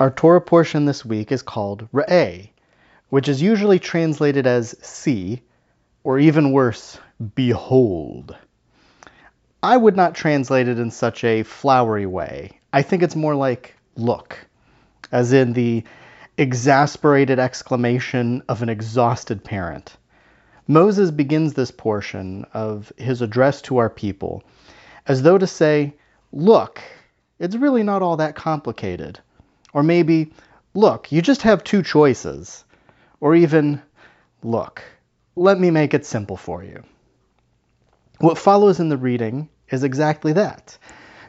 Our Torah portion this week is called Re'eh, which is usually translated as see, or even worse, behold. I would not translate it in such a flowery way. I think it's more like look, as in the exasperated exclamation of an exhausted parent. Moses begins this portion of his address to our people as though to say, Look, it's really not all that complicated. Or maybe, Look, you just have two choices. Or even, Look, let me make it simple for you. What follows in the reading is exactly that.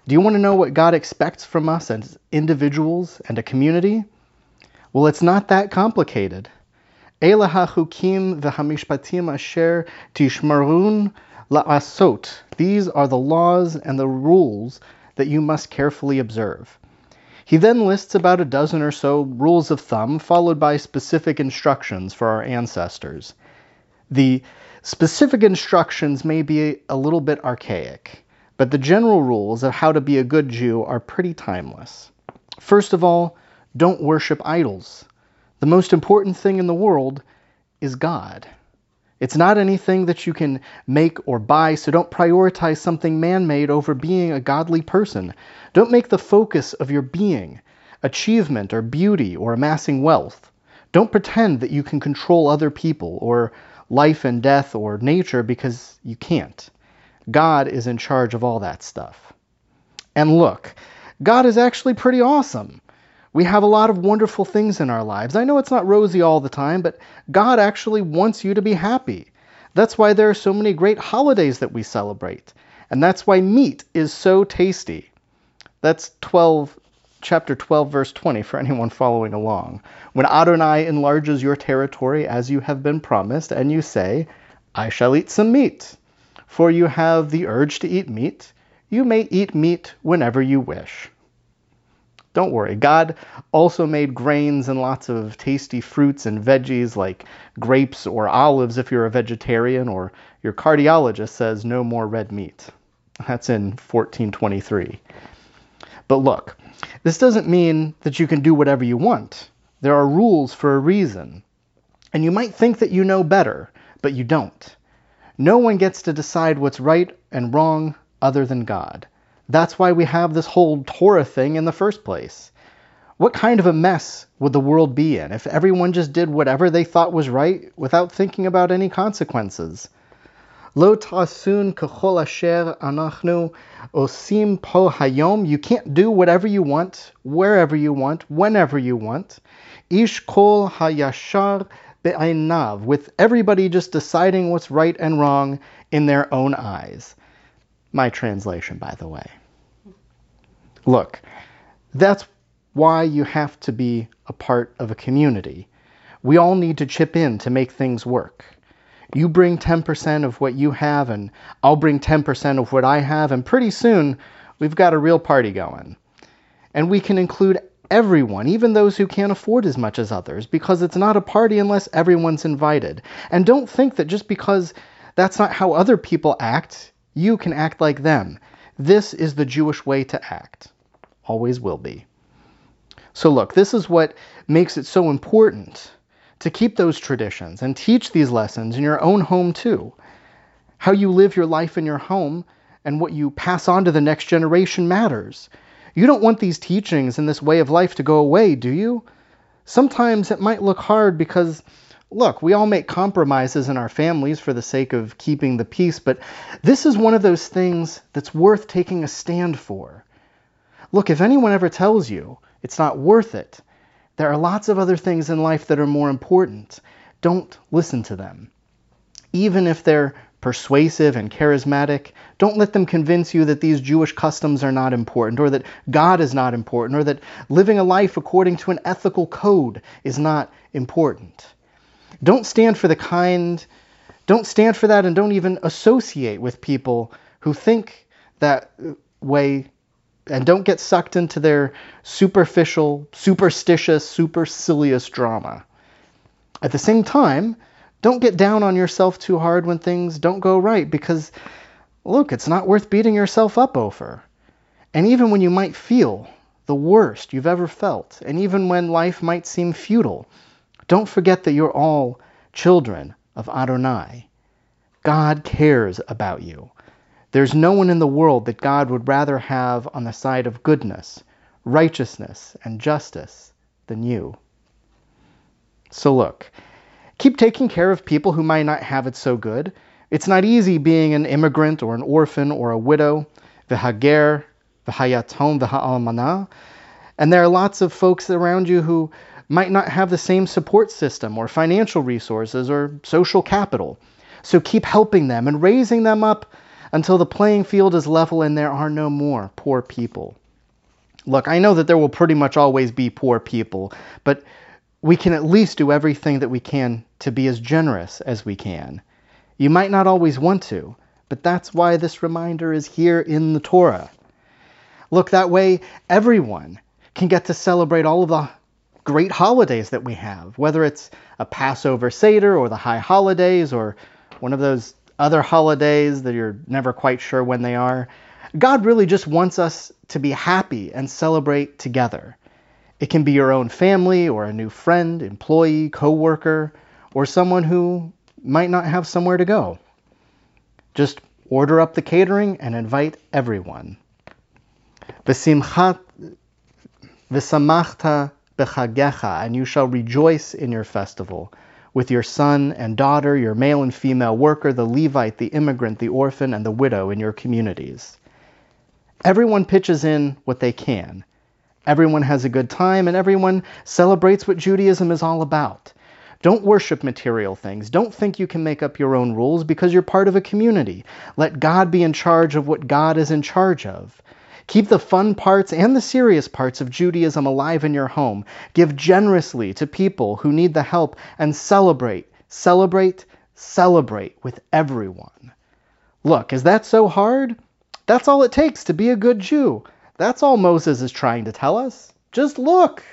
Do you want to know what God expects from us as individuals and a community? Well, it's not that complicated. Asher tishmarun. These are the laws and the rules that you must carefully observe. He then lists about a dozen or so rules of thumb, followed by specific instructions for our ancestors. The specific instructions may be a little bit archaic, but the general rules of how to be a good Jew are pretty timeless. First of all, don't worship idols. The most important thing in the world is God. It's not anything that you can make or buy, so don't prioritize something man made over being a godly person. Don't make the focus of your being achievement or beauty or amassing wealth. Don't pretend that you can control other people or life and death or nature because you can't. God is in charge of all that stuff. And look, God is actually pretty awesome. We have a lot of wonderful things in our lives. I know it's not rosy all the time, but God actually wants you to be happy. That's why there are so many great holidays that we celebrate. And that's why meat is so tasty. That's 12 chapter 12 verse 20 for anyone following along. When Adonai enlarges your territory as you have been promised and you say, I shall eat some meat, for you have the urge to eat meat, you may eat meat whenever you wish. Don't worry. God also made grains and lots of tasty fruits and veggies like grapes or olives if you're a vegetarian or your cardiologist says no more red meat. That's in 1423. But look, this doesn't mean that you can do whatever you want. There are rules for a reason. And you might think that you know better, but you don't. No one gets to decide what's right and wrong other than God. That's why we have this whole Torah thing in the first place. What kind of a mess would the world be in if everyone just did whatever they thought was right without thinking about any consequences? Lo tasun kachol asher anachnu osim po hayom. You can't do whatever you want, wherever you want, whenever you want. Ish kol hayashar be'ainav. With everybody just deciding what's right and wrong in their own eyes. My translation, by the way. Look, that's why you have to be a part of a community. We all need to chip in to make things work. You bring 10% of what you have, and I'll bring 10% of what I have, and pretty soon we've got a real party going. And we can include everyone, even those who can't afford as much as others, because it's not a party unless everyone's invited. And don't think that just because that's not how other people act, you can act like them. This is the Jewish way to act. Always will be. So, look, this is what makes it so important to keep those traditions and teach these lessons in your own home too. How you live your life in your home and what you pass on to the next generation matters. You don't want these teachings and this way of life to go away, do you? Sometimes it might look hard because look, we all make compromises in our families for the sake of keeping the peace, but this is one of those things that's worth taking a stand for. Look, if anyone ever tells you it's not worth it, there are lots of other things in life that are more important. Don't listen to them. Even if they're persuasive and charismatic, don't let them convince you that these Jewish customs are not important, or that God is not important, or that living a life according to an ethical code is not important. Don't stand for the kind, don't stand for that, and don't even associate with people who think that way and don't get sucked into their superficial, superstitious, supercilious drama. At the same time, don't get down on yourself too hard when things don't go right because, look, it's not worth beating yourself up over. And even when you might feel the worst you've ever felt, and even when life might seem futile, don't forget that you're all children of Adonai. God cares about you. There's no one in the world that God would rather have on the side of goodness, righteousness, and justice than you. So look, keep taking care of people who might not have it so good. It's not easy being an immigrant or an orphan or a widow, the hager, the v'hager, v'hayatom, v'ha'almana. And there are lots of folks around you who might not have the same support system or financial resources or social capital. So keep helping them and raising them up until the playing field is level and there are no more poor people. Look, I know that there will pretty much always be poor people, but we can at least do everything that we can to be as generous as we can. You might not always want to, but that's why this reminder is here in the Torah. Look, that way everyone can get to celebrate all of the great holidays that we have, whether it's a Passover Seder or the high holidays or one of those other holidays that you're never quite sure when they are. God really just wants us to be happy and celebrate together. It can be your own family or a new friend, employee, coworker, or someone who might not have somewhere to go. Just order up the catering and invite everyone. V'simchat v'samachta bechagecha, and you shall rejoice in your festival with your son and daughter, your male and female worker, the Levite, the immigrant, the orphan, and the widow in your communities. Everyone pitches in what they can. Everyone has a good time, and everyone celebrates what Judaism is all about. Don't worship material things. Don't think you can make up your own rules because you're part of a community. Let God be in charge of what God is in charge of. Keep the fun parts and the serious parts of Judaism alive in your home. Give generously to people who need the help and celebrate, celebrate, celebrate with everyone. Look, is that so hard? That's all it takes to be a good Jew. That's all Moses is trying to tell us. Just look.